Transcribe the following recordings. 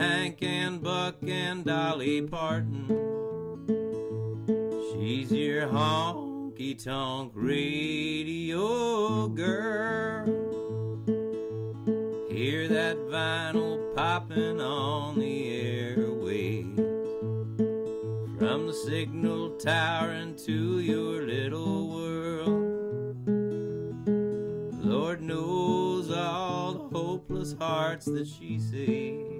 Hank and Buck and Dolly Parton. She's your honky tonk radio girl. Hear that vinyl popping on the airwaves from the signal tower into your little world. Lord knows all the hopeless hearts that she saves.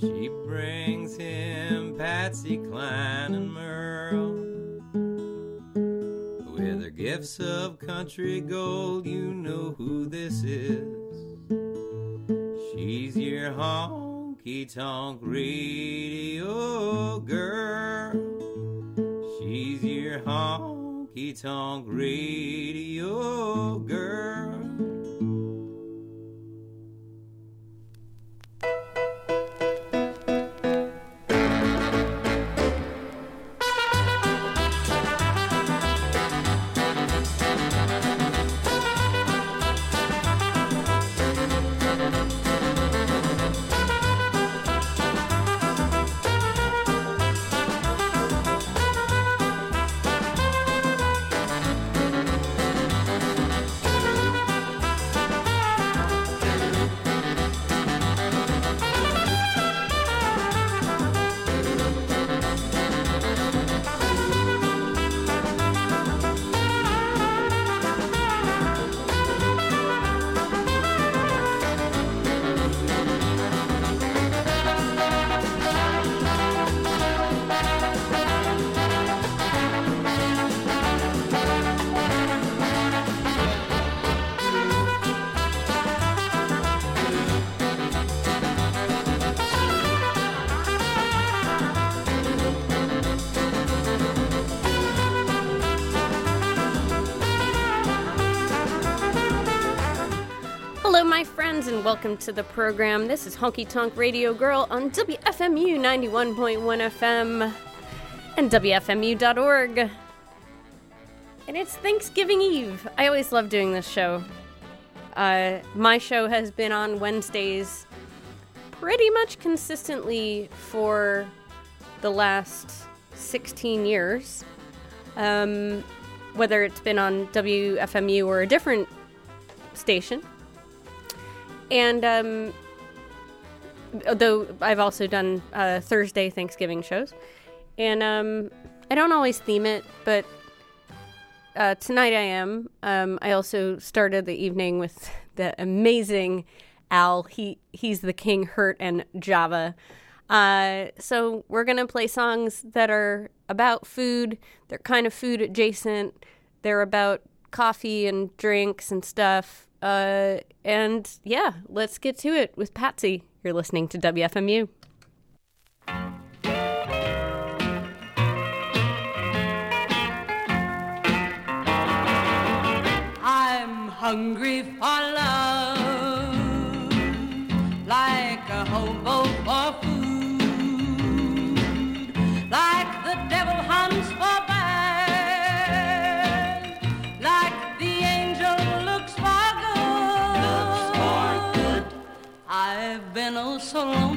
She brings him Patsy Cline and Merle. With her gifts of country gold, you know who this is. She's your honky tonk radio girl. She's your honky tonk radio girl. Welcome to the program. This is Honky Tonk Radio Girl on WFMU 91.1 FM and WFMU.org. And it's Thanksgiving Eve. I always love doing this show. Uh, my show has been on Wednesdays pretty much consistently for the last 16 years. Um, whether it's been on WFMU or a different station. And um, though I've also done uh, Thursday Thanksgiving shows, and um, I don't always theme it, but uh, tonight I am. Um, I also started the evening with the amazing Al. He he's the king. Hirt and Java. Uh, so we're gonna play songs that are about food. They're kind of food adjacent. They're about coffee and drinks and stuff. Uh, and yeah, let's get to it with Patsy. You're listening to WFMU. I'm hungry for love, like a hobo so lonesome.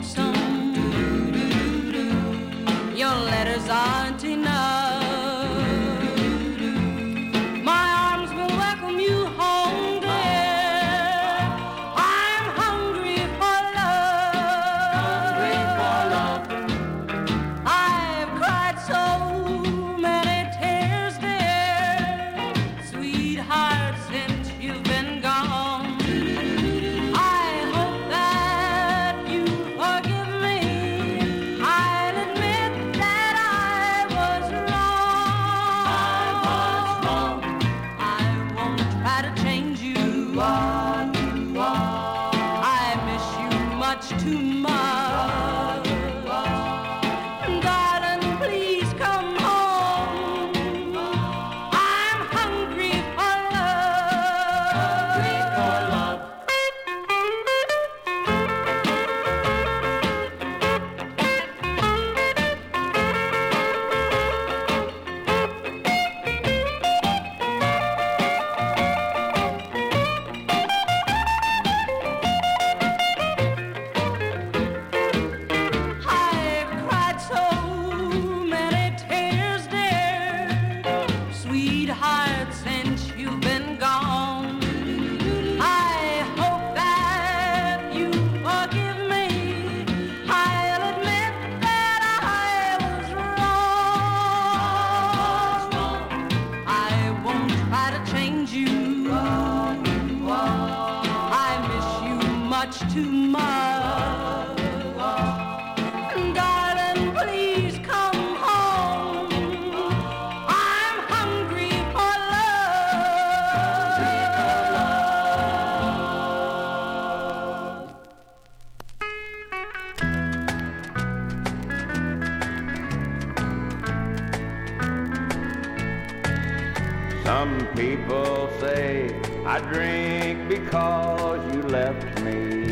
Drink because you left me.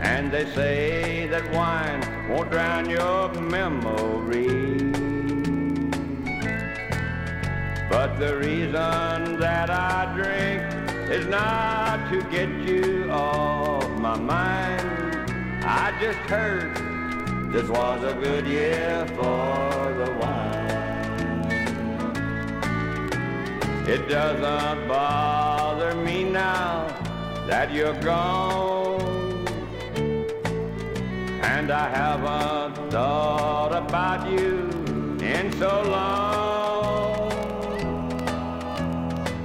And they say that wine won't drown your memory. But the reason that I drink is not to get you off my mind. I just heard this was a good year for It doesn't bother me now that you're gone. And I haven't thought about you in so long.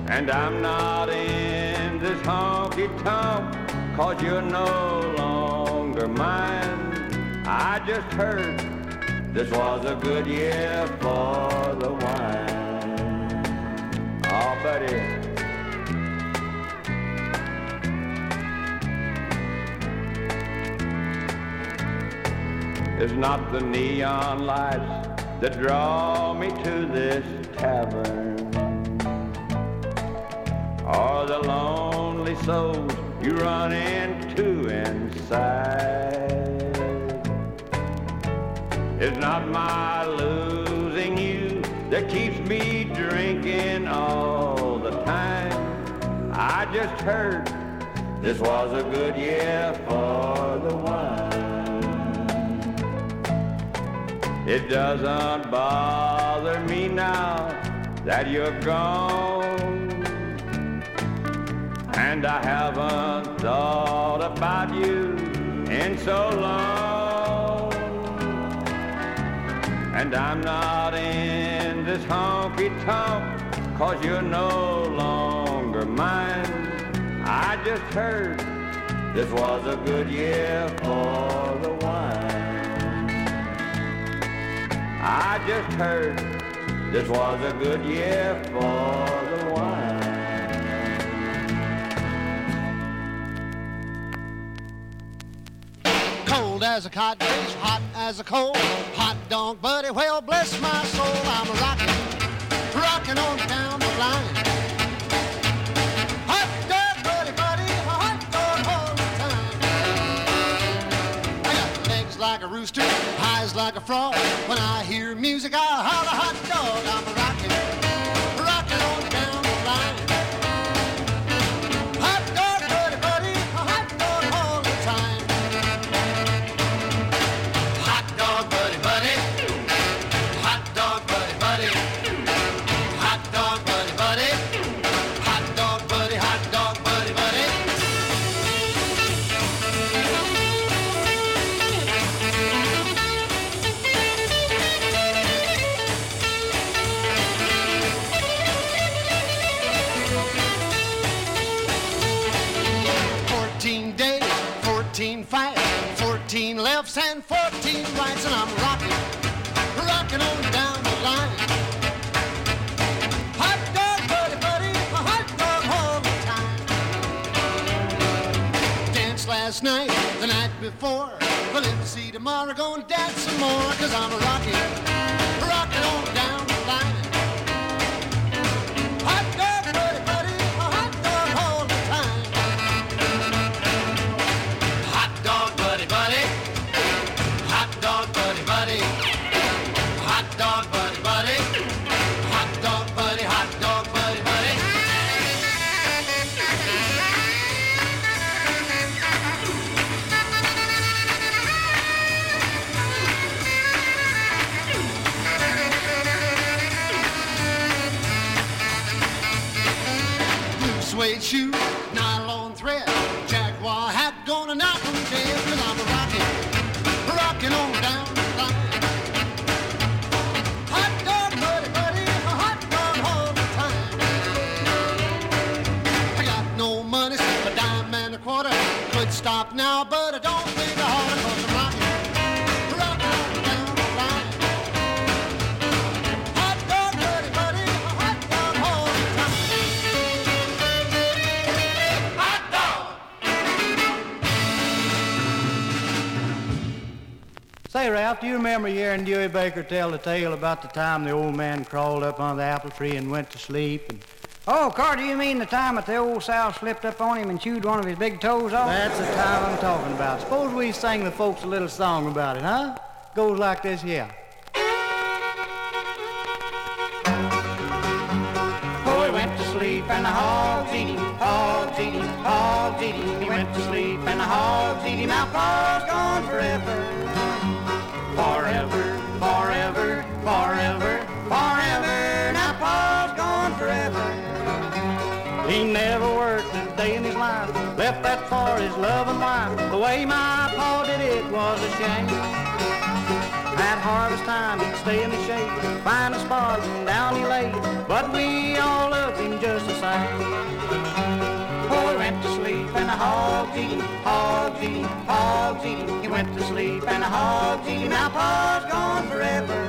And I'm not in this honky tonk cause you're no longer mine. I just heard this was a good year for buddy. It's not the neon lights that draw me to this tavern, or the lonely souls you run into inside. It's not my time. I just heard this was a good year for the wine. It doesn't bother me now that you're gone. And I haven't thought about you in so long. And I'm not in this honky tonk cause no longer mine. I just heard this was a good year for the wine. I just heard this was a good year for the wine. Cold as a codfish, hot as a coal. Hot dog, buddy, well, bless my soul. I'm rocking, rocking on down the line. Rooster, eyes like a frog. When I hear music, I holler hot dog. I'm rocking, last night, the night before. But let's see tomorrow, gonna dance some more, cause I'm a rocking, rocking on down the line. Hot dog, Ralph, do you remember hearing Dewey Baker tell the tale about the time the old man crawled up on the apple tree and went to sleep? And Oh, Carter, you mean the time that the old sow slipped up on him and chewed one of his big toes off? that's the time I'm talking about. Suppose we sing the folks a little song about it, huh? Goes like this here. Oh, he went to sleep and the hogs eat him, hogs eat him, hogs eat him. He went to sleep and the hogs eat him. Now Pa's gone left that for his loving wife. The way my pa did it was a shame. At harvest time, he'd stay in the shade, find a spot, and down he laid. But we all loved him just the same. Oh, he went to sleep and a hogs eat him. He went to sleep and a eat. Now Pa's gone forever,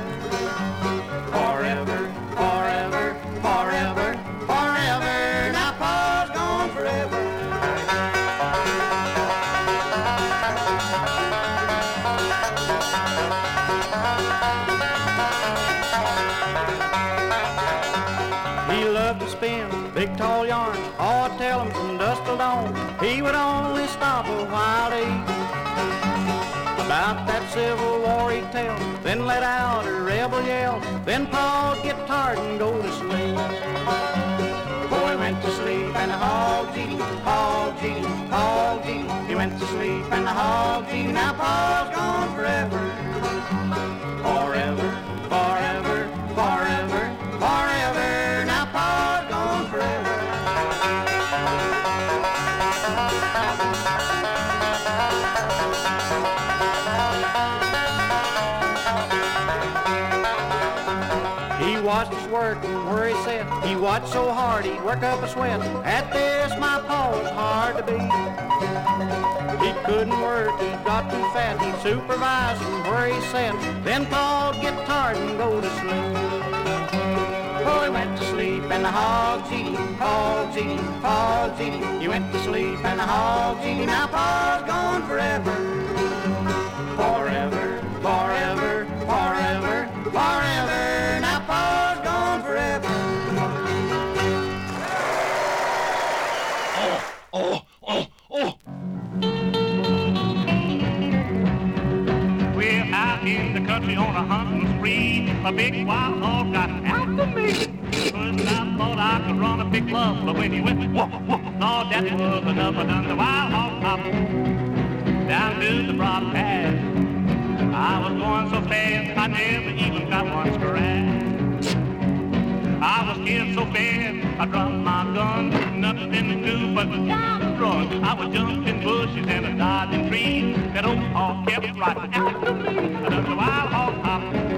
would only stop a while to eat. About that Civil War he'd tell, then let out a rebel yell. Then Pa'd get tired and go to sleep. The boy went to sleep and him, hogs him. He went to sleep and him. Now Pa's gone forever, He so hard he'd work up a sweat. At this, my paw was hard to beat. He couldn't work, he got too fat. He'd supervise from where he sat. Then Pa'd get tired and go to sleep. Oh, went to sleep and the hogs eat him, hogs eat him, hogs eat him. He went to sleep and the hogs eat him. Now Pa's gone forever, A big wild hog got after me. First I thought I could run a big club, but when he went whoop, whoop, thought that was enough. I done the wild hog hop down to the broad path. I was going so fast, I never even got one scratch. I was scared so bad, I dropped my gun. Nothing to do but down and run. I was jumping bushes and a dodging trees. That old hog kept right after me. I done the wild hog hop,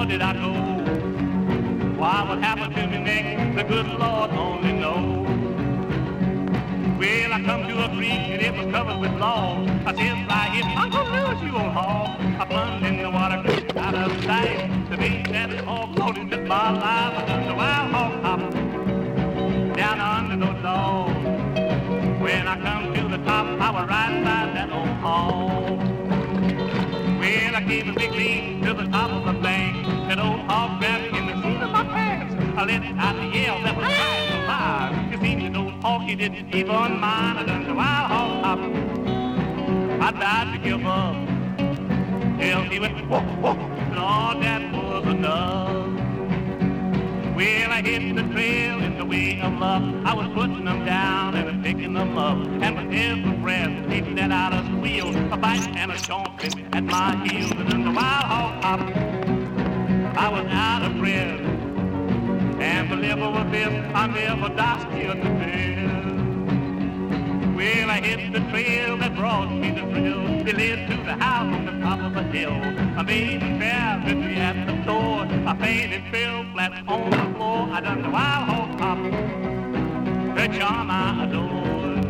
Lord did I go. Why what happened to me next, the good Lord only knows. Well, I come to a creek and it was covered with logs. I said, if I'm gonna lose you on hog, I plunged in the water out of sight. The bait that all floated with my life. I the wild hog hop down under those logs. When I come to the top, I will ride by that old hog. Well, I gave a big leap to the top of the let out the yell that was right so high. It seems that old honky didn't even mind. I done the wild hog hop. I died to give up. Till he went, whoa, whoa. Lord, that was enough. Well, I hit the trail in the way of love. I was putting them down and picking them up. And with every breath, leaving that out of squeal, a bite and a chomping at my heels. And then the wild hog hop. I was out of breath. And deliver with this, I never die still to live. Well, I hit the trail that brought me the thrill. It led to the house on the top of a hill. I made a fair me at the door. I fainted, fell flat on the floor. I done the wild hog hop, the charm I adored.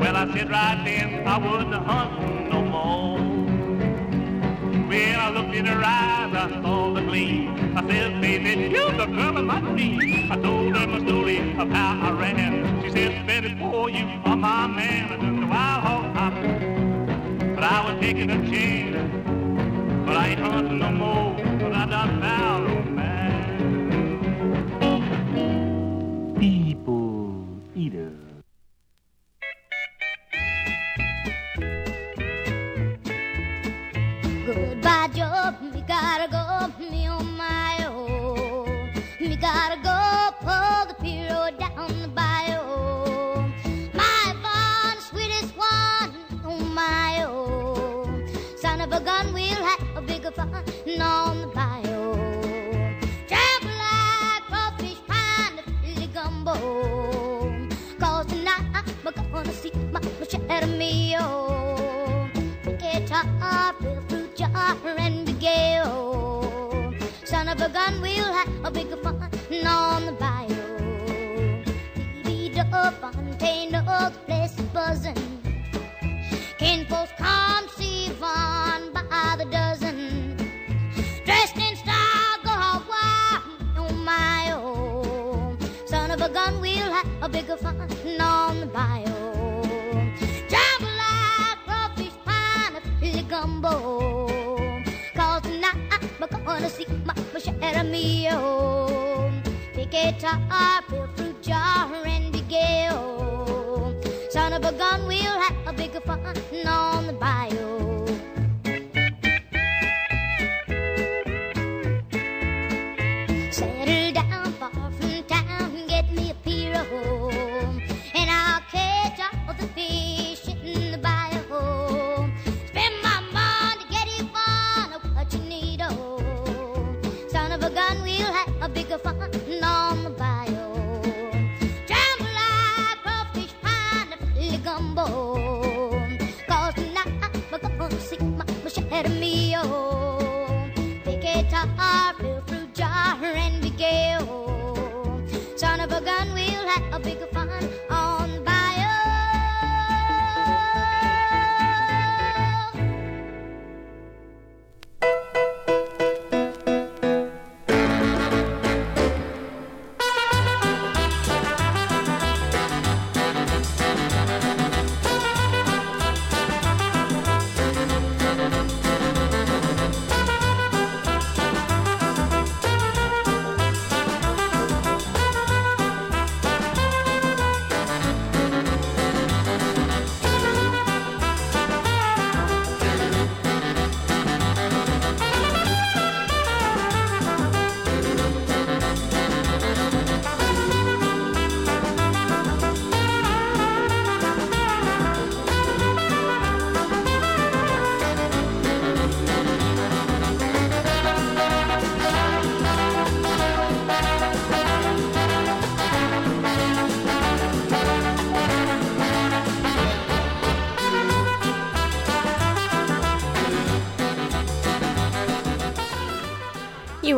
Well, I said right then I wouldn't hunt no more. Well, I looked in her eyes, I saw the gleam. I said, baby, you're the girl of my dreams. I told her my story of how I ran. She said, Betty, for you are my man. I done the wild hog hop, but I was taking a chance. But I ain't hunting no more, but I done found romance. People eater.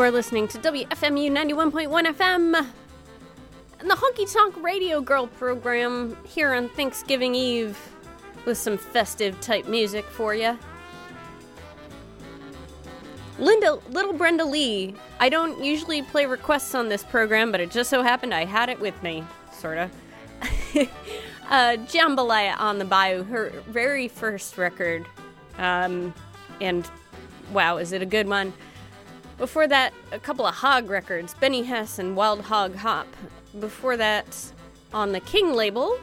Are listening to WFMU 91.1 FM and the Honky Tonk Radio Girl program here on Thanksgiving Eve with some festive type music for you. Linda, little Brenda Lee. I don't usually play requests on this program, but it just so happened I had it with me, sorta. uh, Jambalaya on the Bayou, her very first record. Um, and wow, is it a good one? Before that, a couple of Hog records, Benny Hess and Wild Hog Hop. Before that, on the King label,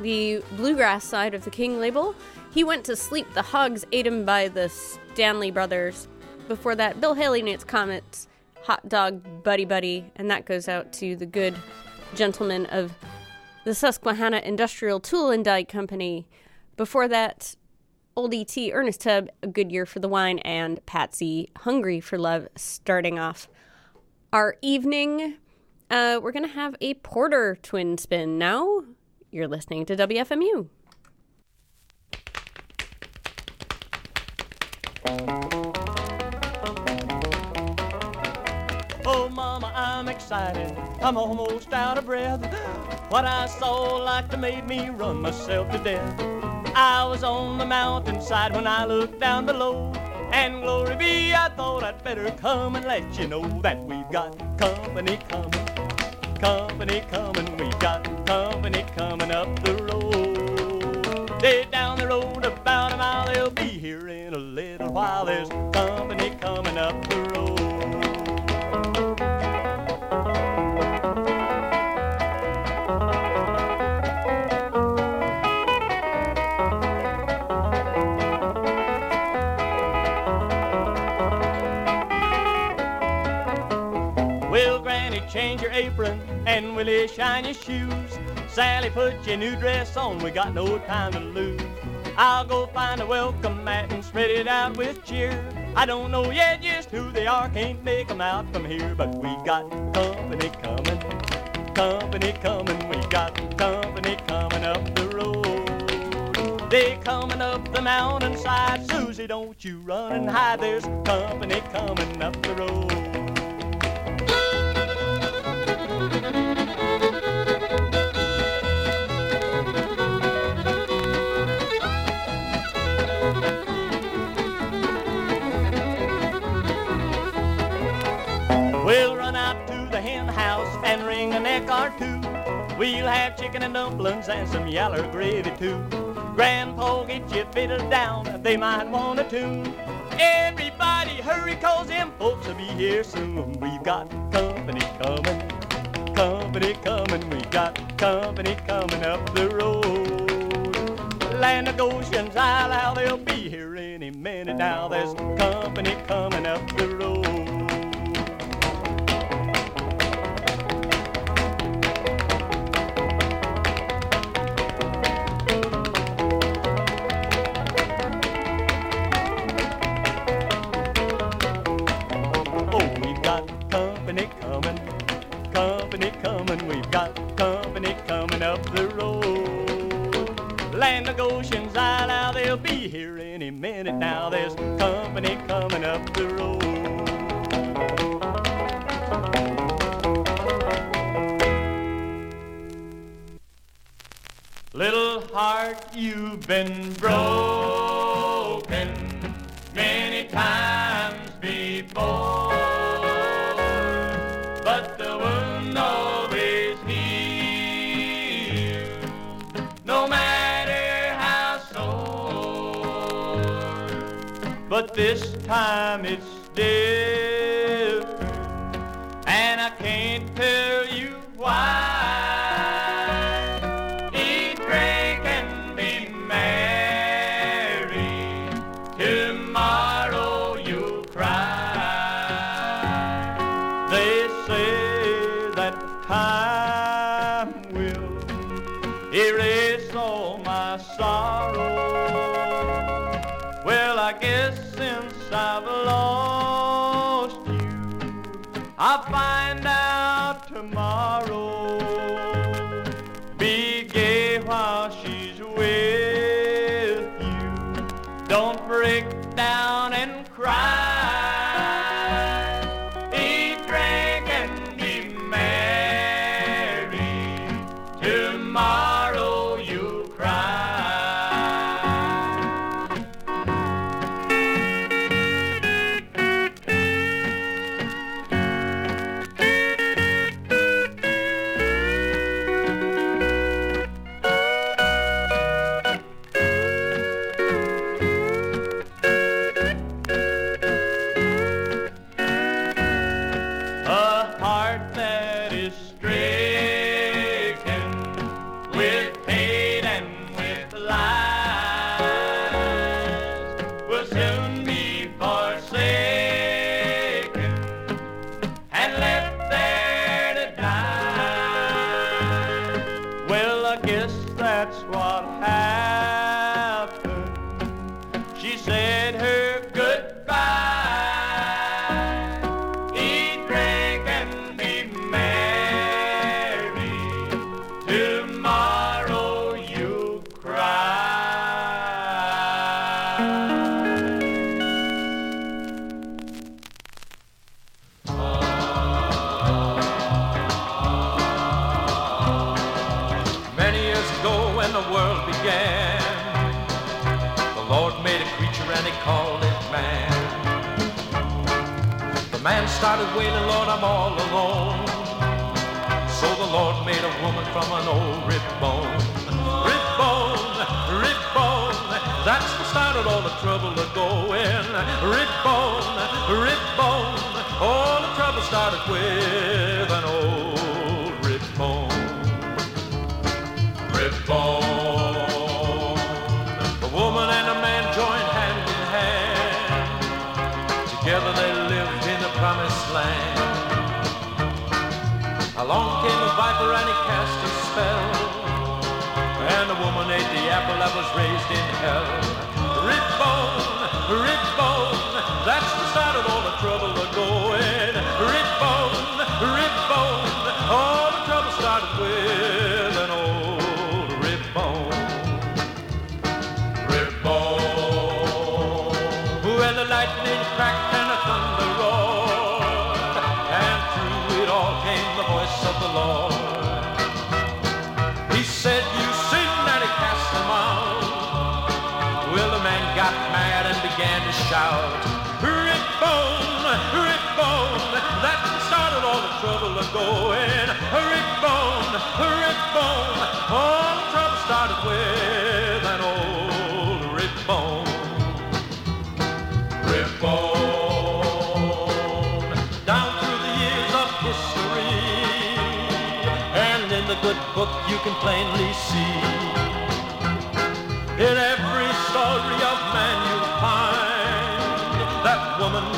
the bluegrass side of the King label, He Went to Sleep, The Hogs Ate Him by the Stanley Brothers. Before that, Bill Haley and its Comets, Hot Dog Buddy Buddy, and that goes out to the good gentlemen of the Susquehanna Industrial Tool and Die Company. Before that, Old E.T. Ernest Tubb, A Good Year for the Wine, and Patsy, Hungry for Love, starting off our evening. Uh, we're going to have a Porter twin spin now. You're listening to WFMU. Oh, Mama, I'm excited. I'm almost out of breath. What I saw like to made me run myself to death. I was on the mountainside when I looked down below. And glory be, I thought I'd better come and let you know that we've got company coming. Company coming, we've got company coming up the road. They down the road about a mile, they'll be here in a little while. There's company coming up the road. And Willie shine your shoes? Sally put your new dress on, we got no time to lose. I'll go find a welcome mat and spread it out with cheer. I don't know yet just who they are, can't make 'em out from here, but we got company coming, company coming, we got company coming up the road. They coming up the mountainside, Susie, don't you run and hide, there's company coming up the road. We'll have chicken and dumplings and some yaller gravy too. Grandpa, get your fiddle down, they might want a tune. Everybody hurry, cause them folks will be here soon. We've got company coming, company coming. We've got company coming up the road. Land of Goshen's Isle, how they'll be here any minute now. There's company coming up the road. Coming. We've got company coming up the road. Land of Goshen's Isle, they'll be here any minute now. There's company coming up the road. Little heart, you've been broken many times this time it's different, guess that's what happened. All the trouble of going. Rib bone, rib bone, all the trouble started with an old rib bone rib bone. The woman and the man joined hand in hand. Together they lived in the promised land. Along came a viper and he cast a spell. And the woman ate the apple that was raised in hell. Rib bone, that's the start of all the trouble going. Rib bone, rib bone, all the trouble started with an old rib bone. Rib. When the lightning cracked and the thunder roared, and through it all came the voice of the Lord. Began to shout, Rip bone, rip bone, that's the start of all the trouble going. Rip bone, rip bone, all the trouble started with an old rip bone. Rip bone, down through the years of history, and in the good book you can plainly see. In every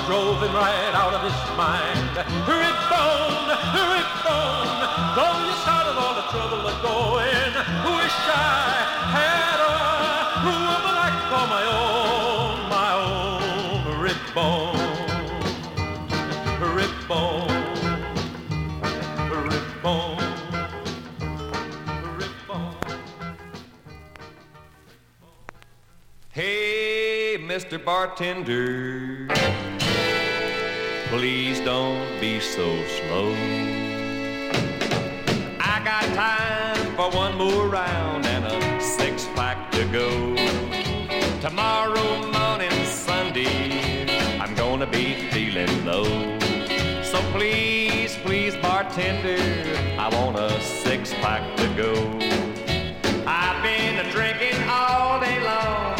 drove him right out of his mind. Rip bone, rip bone, though you started all the trouble of going. Wish I had a woman I could call my own, my own rip bone, rip bone, rip bone. Hey, Mr. Bartender, please don't be so slow. I got time for one more round and a six pack to go. Tomorrow morning, Sunday, I'm gonna be feeling low. So please, please, bartender, I want a six pack to go. I've been drinking all day long,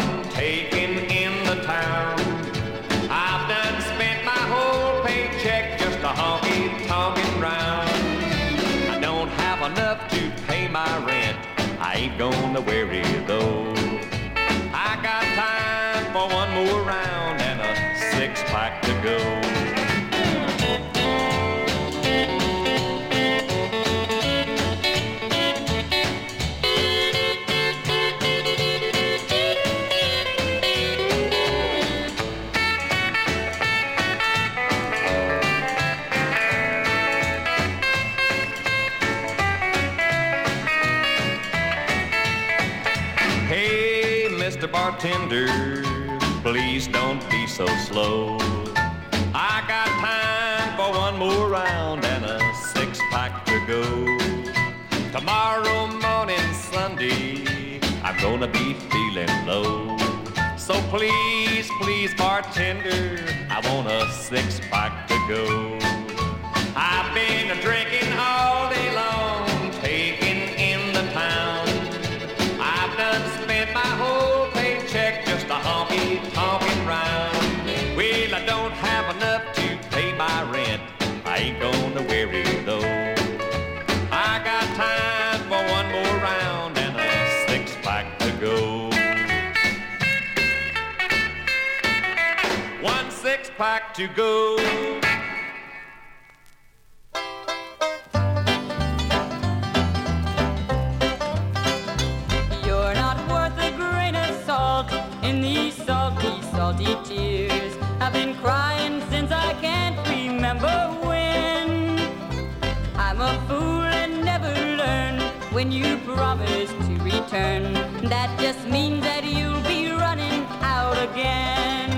my rent. I ain't gonna worry though. I got time for one more round and a six pack to go. Bartender, please don't be so slow. I got time for one more round and a six pack to go. Tomorrow morning, Sunday, I'm gonna be feeling low. So please, please, bartender, I want a six pack to go. I've been drinking pack to go. You're not worth a grain of salt in these salty, salty tears. I've been crying since I can't remember when. I'm a fool and never learn when you promise to return. That just means that you'll be running out again.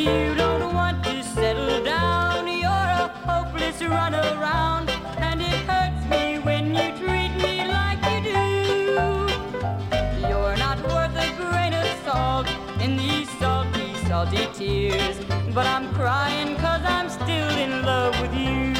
You don't want to settle down, you're a hopeless runaround, and it hurts me when you treat me like you do. You're not worth a grain of salt in these salty, salty tears, but I'm crying cause I'm still in love with you. You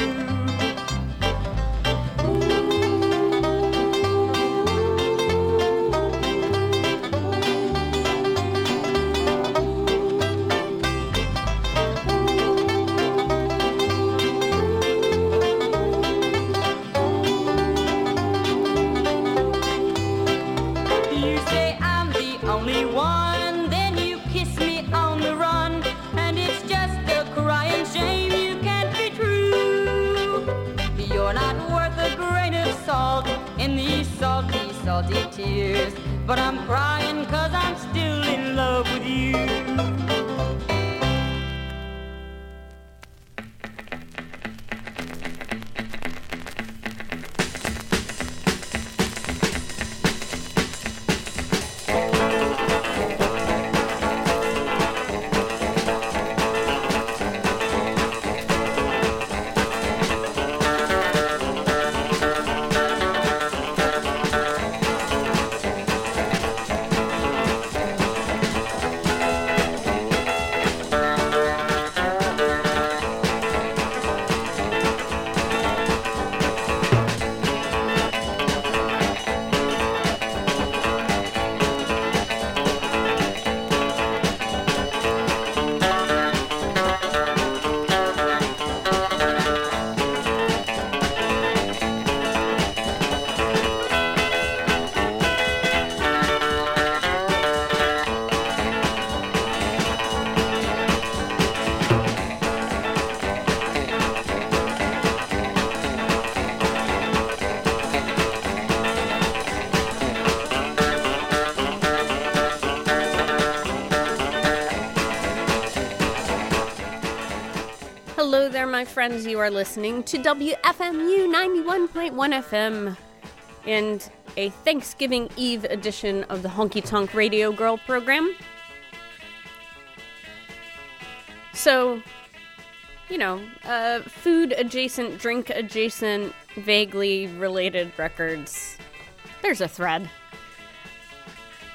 tears, but I'm crying cause I'm my friends. You are listening to WFMU 91.1 FM and a Thanksgiving Eve edition of the Honky Tonk Radio Girl program. So, you know, uh, food adjacent, drink adjacent, vaguely related records. There's a thread.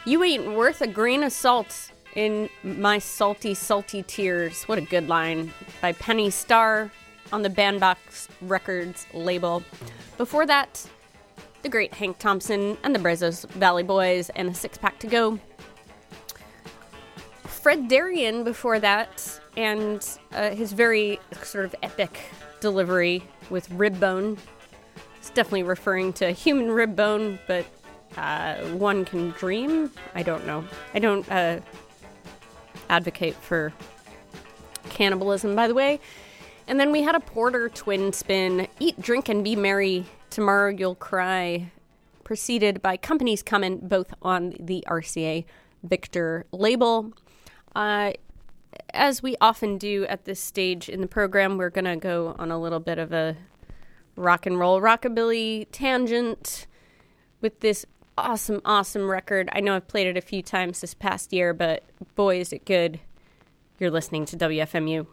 You ain't worth a grain of salt in my salty, salty tears. What a good line by Penny Starr on the Bandbox Records label. Before that, the great Hank Thompson and the Brazos Valley Boys and a six pack to go. Fred Darien before that, and uh, his very sort of epic delivery with rib bone. It's definitely referring to human rib bone, but uh, one can dream. I don't know. I don't uh, advocate for cannibalism, by the way. And then we had a Porter twin spin Eat, Drink, and Be Merry. Tomorrow You'll Cry. Preceded by Companies Comin', both on the RCA Victor label. Uh, as we often do at this stage in the program, we're going to go on a little bit of a rock and roll rockabilly tangent with this awesome, awesome record. I know I've played it a few times this past year, but boy, is it good. You're listening to WFMU.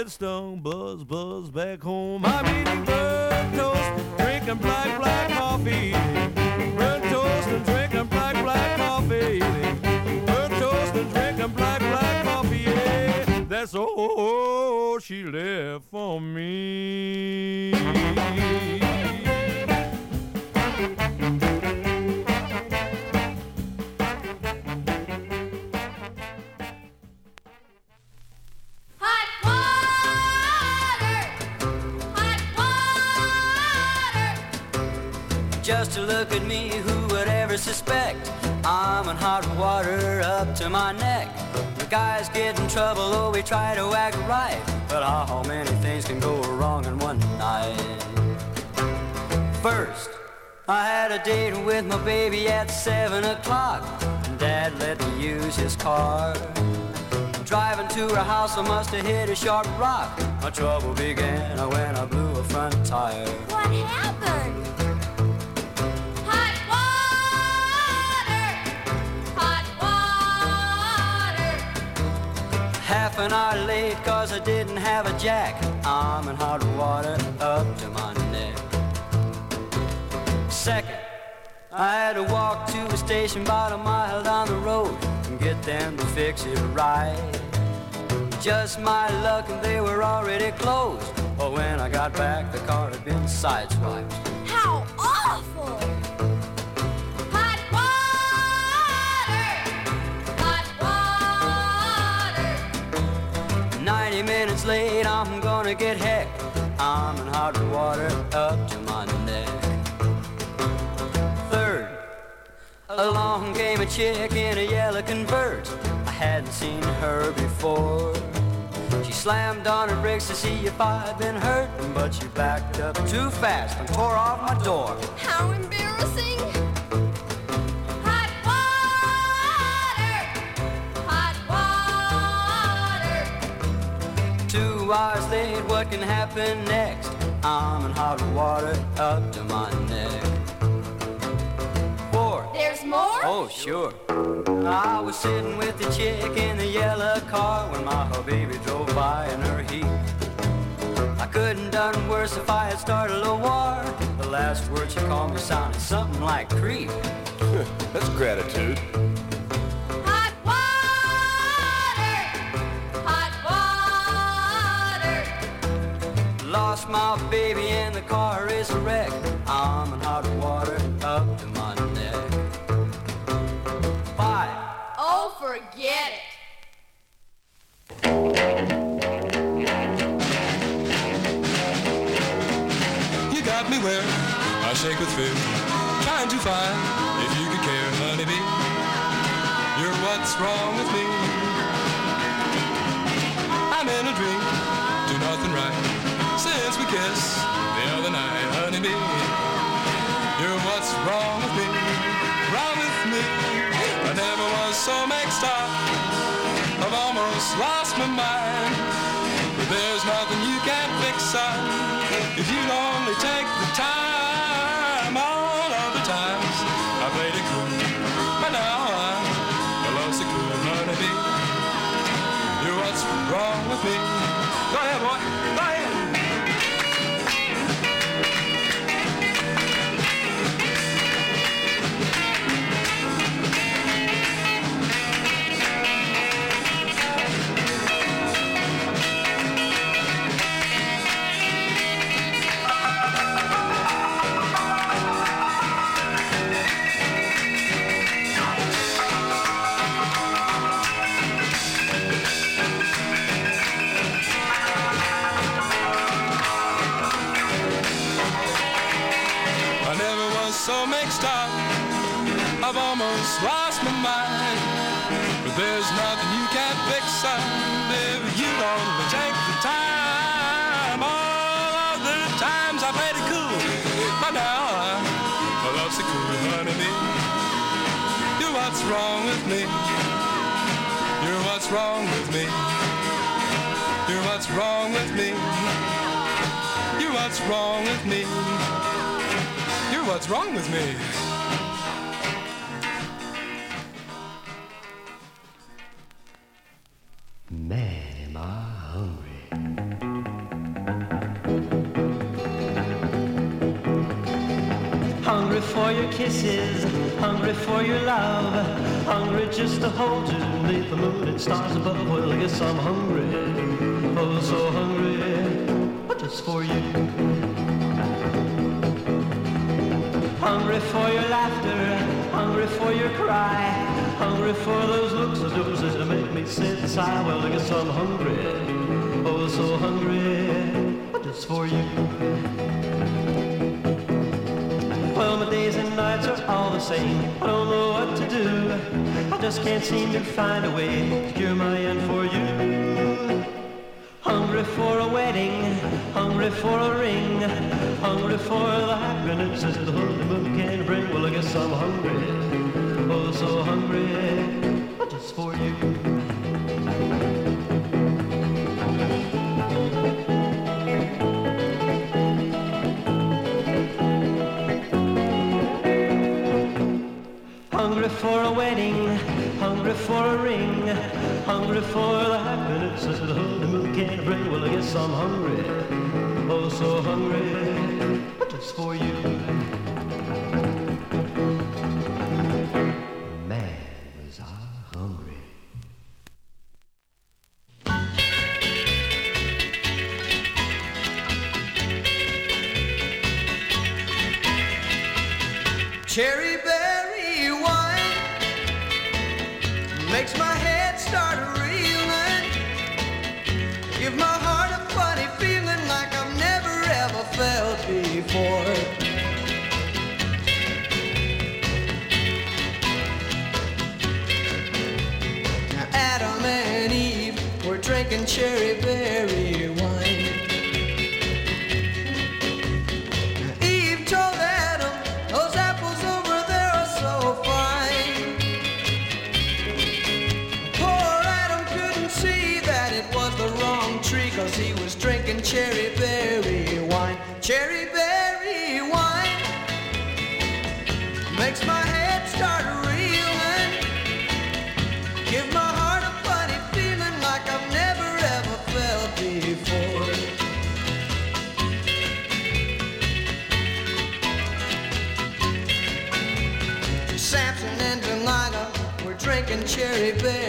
redstone, buzz, buzz back home. I'm eating burnt toast, drinking black, black coffee. Burnt toast and drinking black, black coffee. Burnt toast and drinking black, black coffee. Yeah, that's all she left for me. To look at me, who would ever suspect I'm in hot water up to my neck? The guys get in trouble, oh, we try to act right. But how many things can go wrong in one night? First, I had a date with my baby at seven o'clock. And Dad let me use his car. Driving to her house, I must have hit a sharp rock. My trouble began when I blew a front tire. What happened? An hour late cause I didn't have a jack. I'm in hot water up to my neck. Second, I had to walk to a station about a mile down the road and get them to fix it right. Just my luck and they were already closed. But when I got back, the car had been sideswiped. How awful! minutes late, I'm gonna get heck. I'm in hot water up to my neck. Third, along came a chick in a yellow convert. I hadn't seen her before. She slammed on her brakes to see if I'd been hurt, but she backed up too fast and tore off my door. How embarrassing! Two hours late, what can happen next? I'm in hot water up to my neck. Four. There's more? Oh, sure. I was sitting with the chick in the yellow car when my baby drove by in her heat. I couldn't done worse if I had started a war. The last word she called me sounded something like creep. That's gratitude. Lost my baby and the car is a wreck. I'm in hot water up to my neck. Five. Oh, forget it. You got me where I shake with fear, trying to find if you could care, honeybee. You're what's wrong with me. I'm in a dream, do nothing right since we kissed the other night, honeybee. You're what's wrong with me, wrong with me. I never was so mixed up, I've almost lost my mind. But there's nothing you can't fix up if you'd only take the time. All of the times I played it cool, but now I'm a lovesick fool, honeybee. You're what's wrong with me. So mixed up. I've almost lost my mind. But there's nothing you can't fix up if you only take the time. All of the times I played it cool, but now I'm a lovesick fool, honeybee. You're what's wrong with me. You're what's wrong with me. You're what's wrong with me. You're what's wrong with me what's wrong with me. Man, am I hungry. Hungry for your kisses, hungry for your love, hungry just to hold you beneath the moon and stars above. Well, guess I'm hungry, oh, so hungry, just for you. Hungry for your laughter, hungry for your cry, hungry for those looks of yours that make me sit and sigh. Well, I guess I'm hungry, oh so hungry, just for you. Well, my days and nights are all the same. I don't know what to do. I just can't seem to find a way to cure my end for you. Hungry for a wedding, hungry for a ring, hungry for the happiness that the honeymoon can bring. Well, I guess I'm hungry, oh so hungry, just for you. Hungry for a wedding, hungry for a ring, hungry for the happiness that the honeymoon can't bring. Well, I guess I'm hungry, oh so hungry, just for you. I ah, hungry. Cherry cherry berry cherry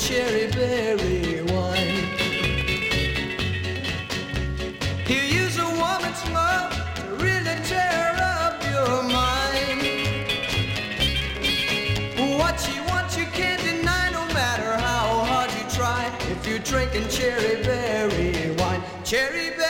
cherry berry wine. He'll use a woman's love to really tear up your mind. What you want you can't deny no matter how hard you try. If you're drinking cherry berry wine, cherry berry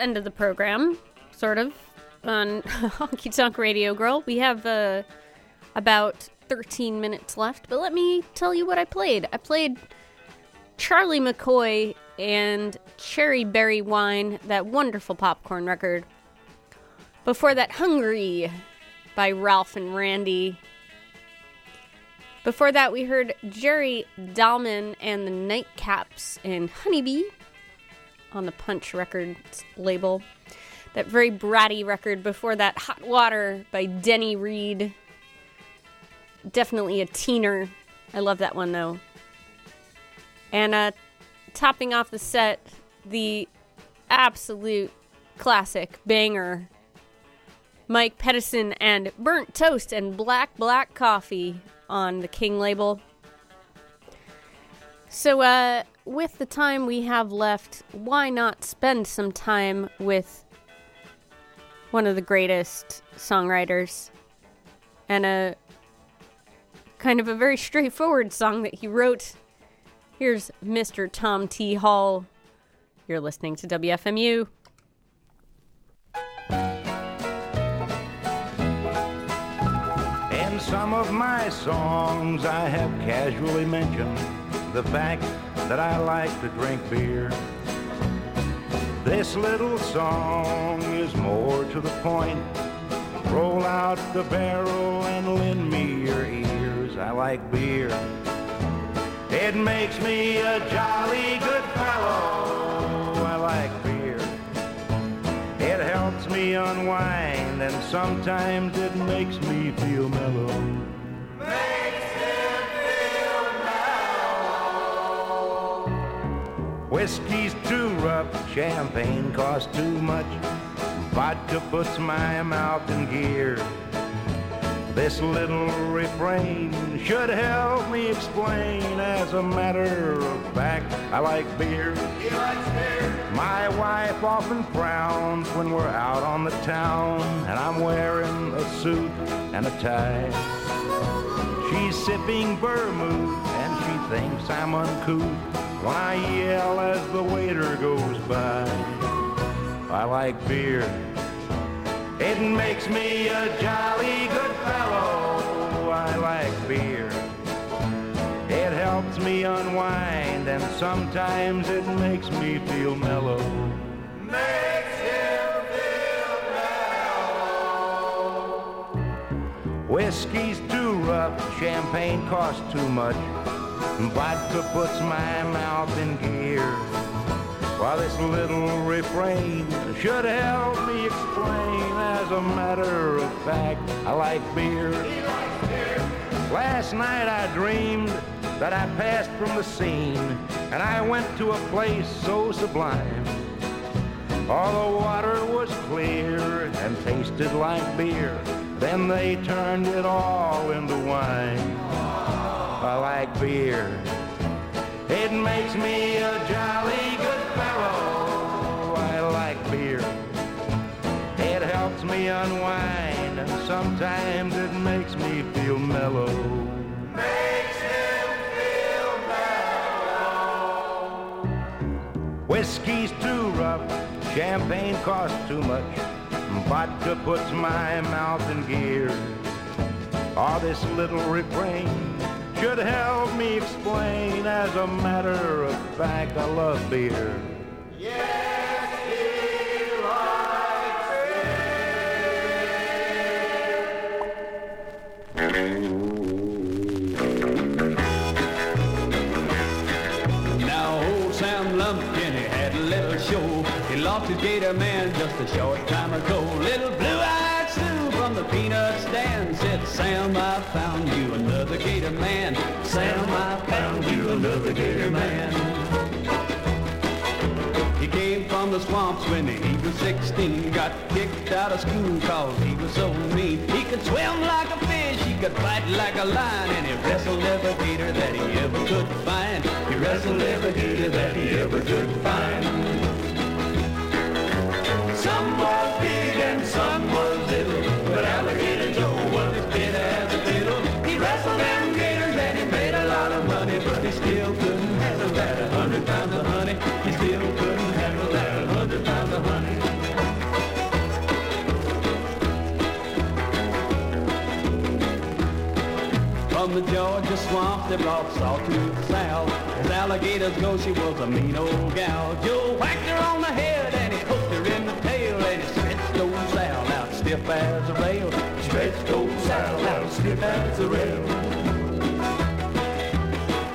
end of the program, sort of, on Honky Tonk Radio Girl. We have uh, about 13 minutes left, but let me tell you what I played. I played Charlie McCoy and Cherry Berry Wine, that wonderful popcorn record. Before that, Hungry by Ralph and Randy. Before that, we heard Jerry Dahlman and the Nightcaps and Honeybee on the Punch Records label. That very bratty record. Before that, Hot Water by Denny Reed. Definitely a teener. I love that one though. And uh, topping off the set, the absolute classic banger Mike Pedicin and Burnt Toast and Black Black Coffee on the King label. So, uh, with the time we have left, why not spend some time with one of the greatest songwriters and a kind of a very straightforward song that he wrote? Here's Mr. Tom T. Hall. You're listening to WFMU. In some of my songs, I have casually mentioned the fact that I like to drink beer. This little song is more to the point. Roll out the barrel and lend me your ears. I like beer. It makes me a jolly good fellow. I like beer. It helps me unwind, and sometimes it makes me feel mellow. Whiskey's too rough, champagne costs too much. Vodka puts my mouth in gear. This little refrain should help me explain. As a matter of fact, I like beer. He likes beer. My wife often frowns when we're out on the town and I'm wearing a suit and a tie. She's sipping vermouth and she thinks I'm uncouth when I yell as the waiter goes by. I like beer. It makes me a jolly good fellow. I like beer. It helps me unwind, and sometimes it makes me feel mellow. Makes him feel mellow. Whiskey's too rough, champagne costs too much. Vodka puts my mouth in gear. While this little refrain should help me explain, as a matter of fact, I like beer. Last night I dreamed that I passed from the scene and I went to a place so sublime. All the water was clear and tasted like beer. Then they turned it all into wine. I like beer. It makes me a jolly good fellow. I like beer. It helps me unwind, sometimes it makes me feel mellow. Makes him feel mellow. Whiskey's too rough, champagne costs too much. Vodka puts my mouth in gear. All this little refrain should help me explain. As a matter of fact, I love beer. Now old Sam Lumpkin, he had a little show. He lost his gator man just a short time ago. Little blue-eyed Sue from the peanut stand said, Sam, I found found you another gator man. He came from the swamps when he was 16. Got kicked out of school cause he was so mean. He could swim like a fish, he could fight like a lion, and he wrestled every gator that he ever could find. He wrestled every gator that he ever could find. Some was big and some was they brought salt to the south. As alligators go, she was a mean old gal. Joe whacked her on the head and he hooked her in the tail and he stretched old Sal out stiff as a rail. Stretched old Sal out stiff as a rail.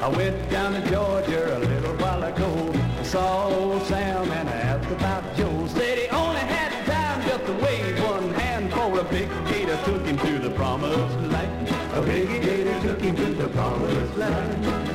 I went down to Georgia a little while ago. I saw old Sam and I asked about Joe. Said he only had time just to wave one hand for a big gator took him to the promised land. A gator took him to the promised land.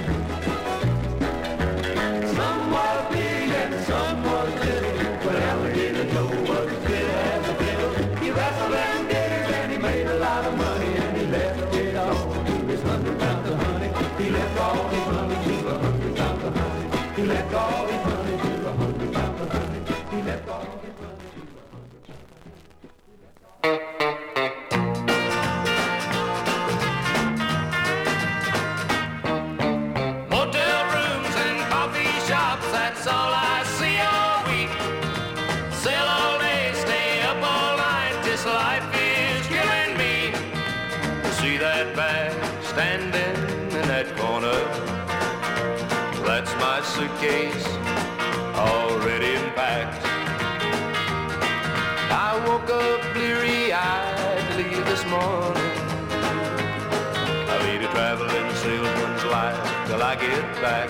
I get back.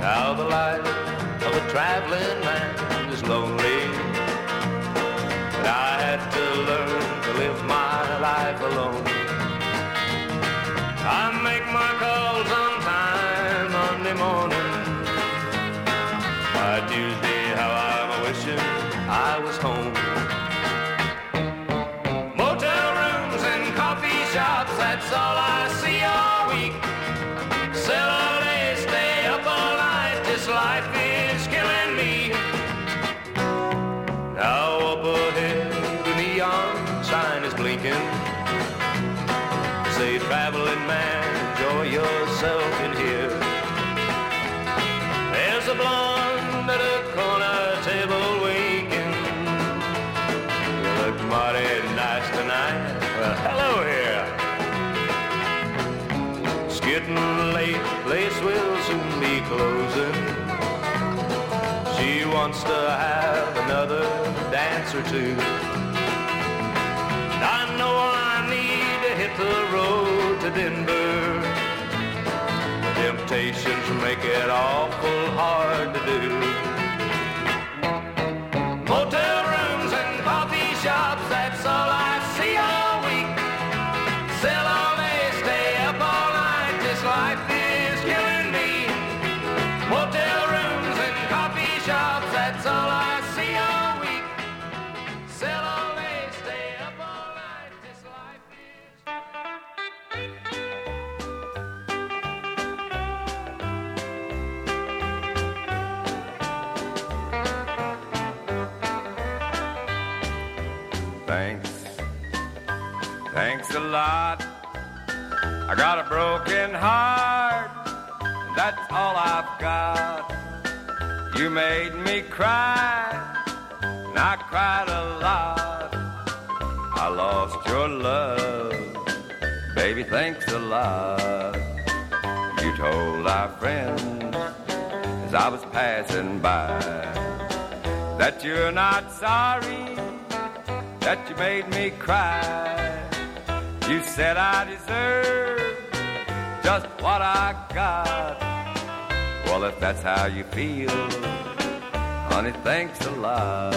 Now the life of a traveling man is lonely. But I had to learn to live my life alone. I make my calls on time Monday morning. By Tuesday, dance or two. I know I need to hit the road to Denver. Temptations make it awful lot. I got a broken heart. That's all I've got. You made me cry, and I cried a lot. I lost your love. Baby, thanks a lot. You told our friends as I was passing by that you're not sorry that you made me cry. You said I deserve just what I got. Well, if that's how you feel, honey, thanks a lot.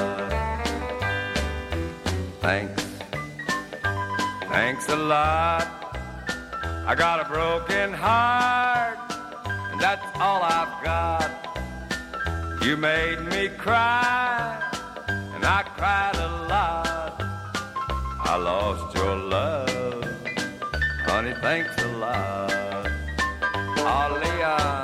Thanks. Thanks a lot. I got a broken heart, and that's all I've got. You made me cry, and I cried a lot. I lost your love, honey, thanks a lot. Oh, Leon.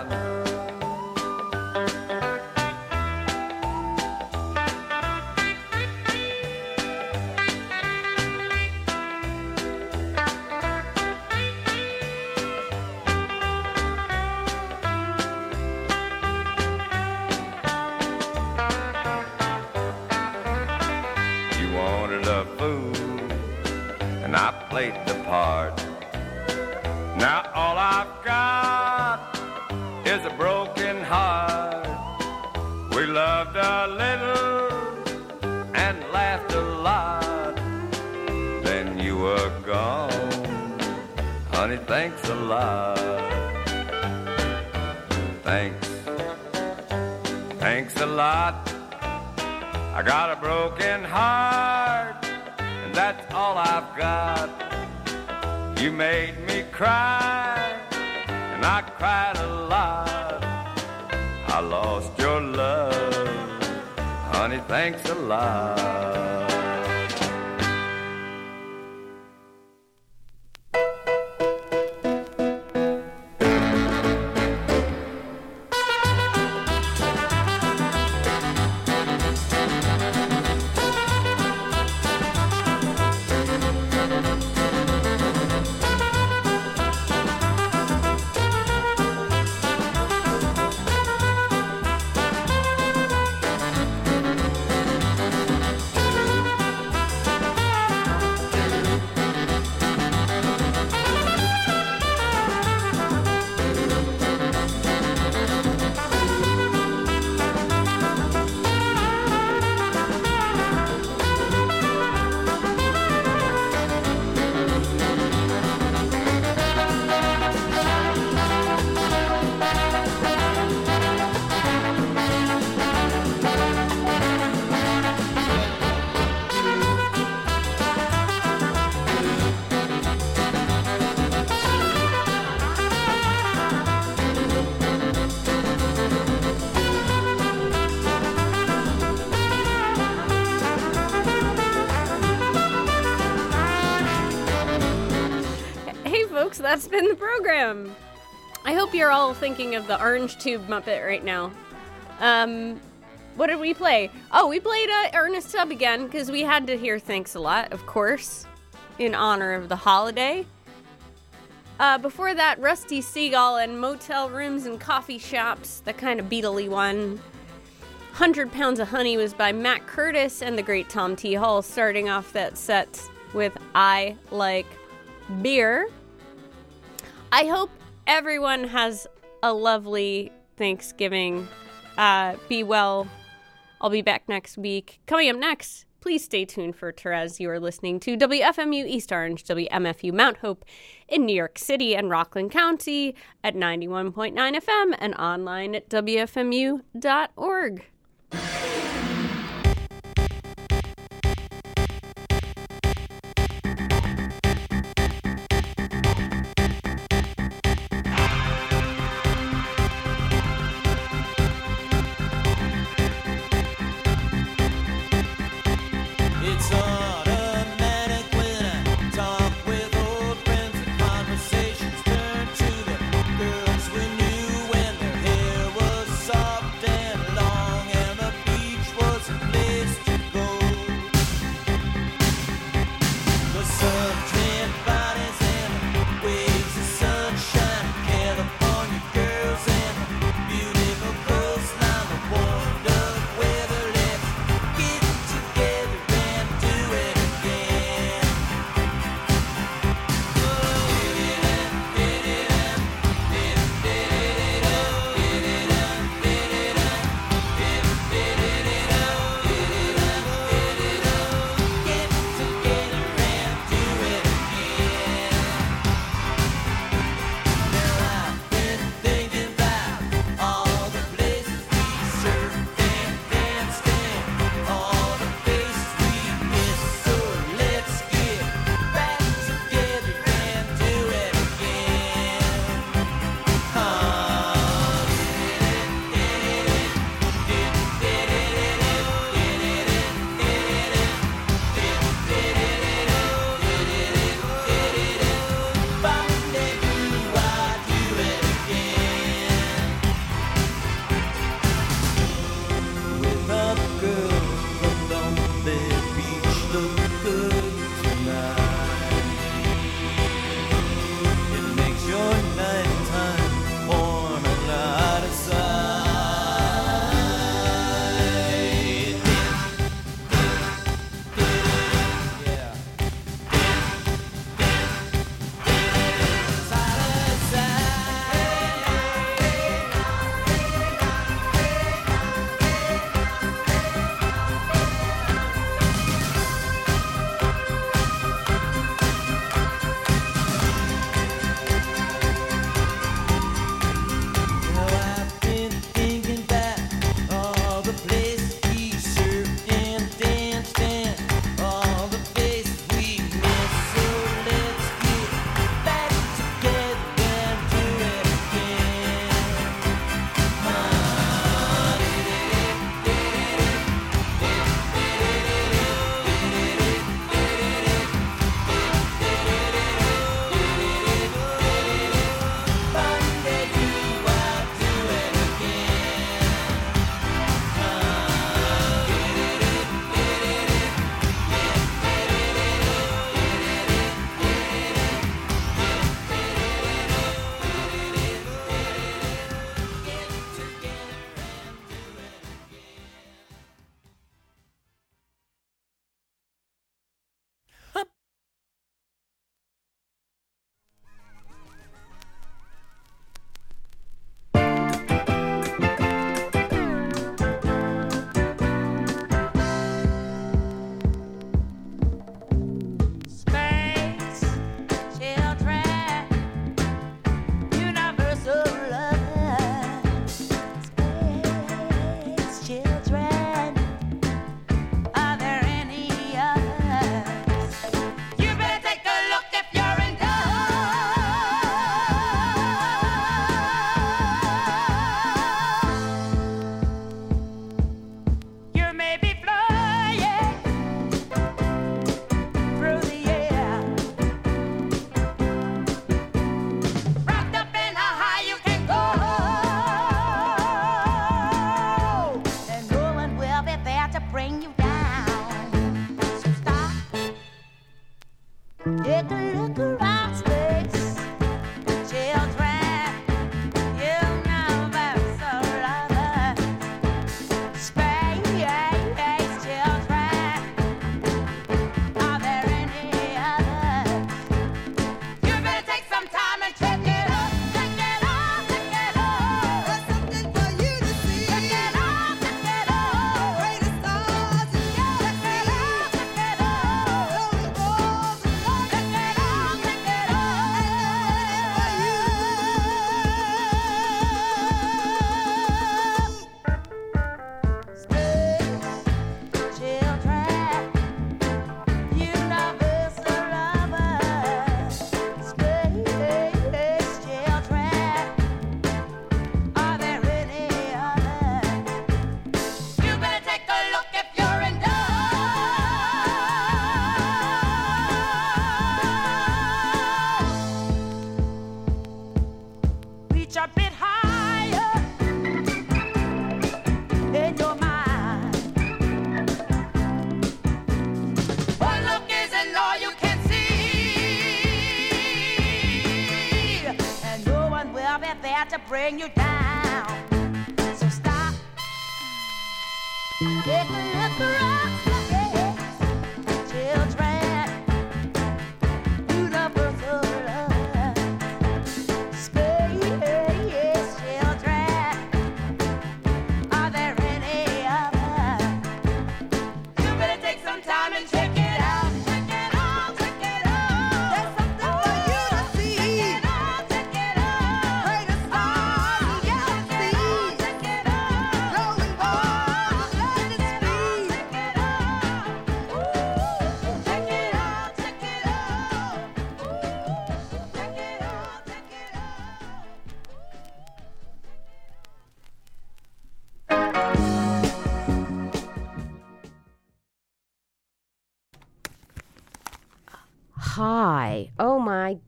I played the part. Lot. Thanks. Thanks a lot. I got a broken heart, and that's all I've got. You made me cry, and I cried a lot. I lost your love, honey, thanks a lot. Been the program. I hope you're all thinking of the Orange Tube Muppet right now. Um, what did we play? Oh, we played uh, Ernest Tubb again because we had to hear Thanks a Lot, of course, in honor of the holiday. Uh, before that, Rusty Seagull and Motel Rooms and Coffee Shops, the kind of Beatley one. 100 Pounds of Honey was by Matt Curtis and the great Tom T. Hall, starting off that set with I Like Beer. I hope everyone has a lovely Thanksgiving. Uh, be well. I'll be back next week. Coming up next, please stay tuned for Therese. You are listening to WFMU East Orange, WMFU Mount Hope in New York City and Rockland County at 91.9 FM and online at WFMU.org.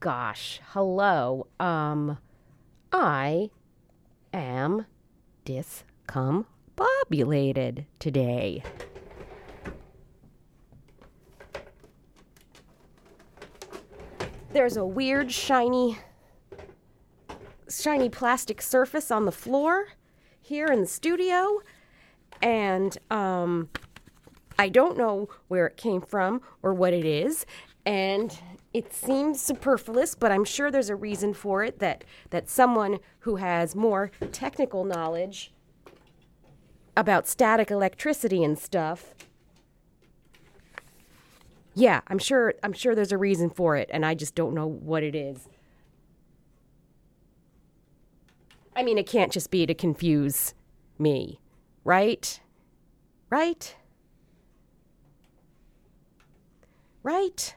gosh. Hello. Um I am discombobulated today. There's a weird shiny shiny plastic surface on the floor here in the studio and um I don't know where it came from or what it is, and it seems superfluous, but I'm sure there's a reason for it that that someone who has more technical knowledge about static electricity and stuff. Yeah, I'm sure I'm sure there's a reason for it and I just don't know what it is. I mean, it can't just be to confuse me, right? Right? Right?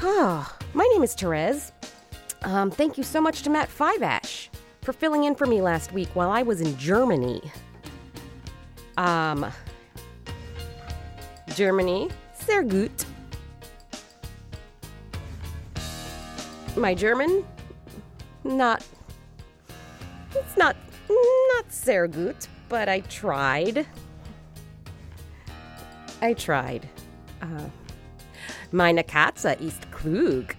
Ah, my name is Therese. Um, thank you so much to Matt Fiveash for filling in for me last week while I was in Germany. Um, Germany, sehr gut. My German, not. It's not not sehr gut, but I tried. I tried. Uh, meine Katze ist klug.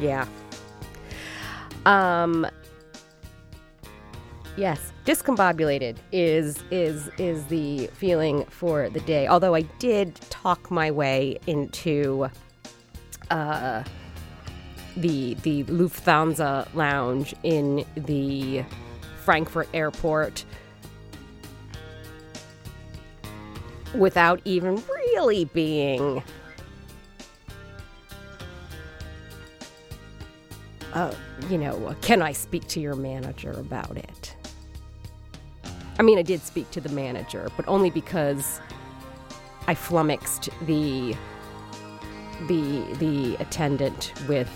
yeah. Um. Yes, discombobulated is is is the feeling for the day. Although I did talk my way into uh, the the Lufthansa lounge in the Frankfurt airport without even really being uh, you know, can I speak to your manager about it? I mean, I did speak to the manager, but only because I flummoxed the the the attendant with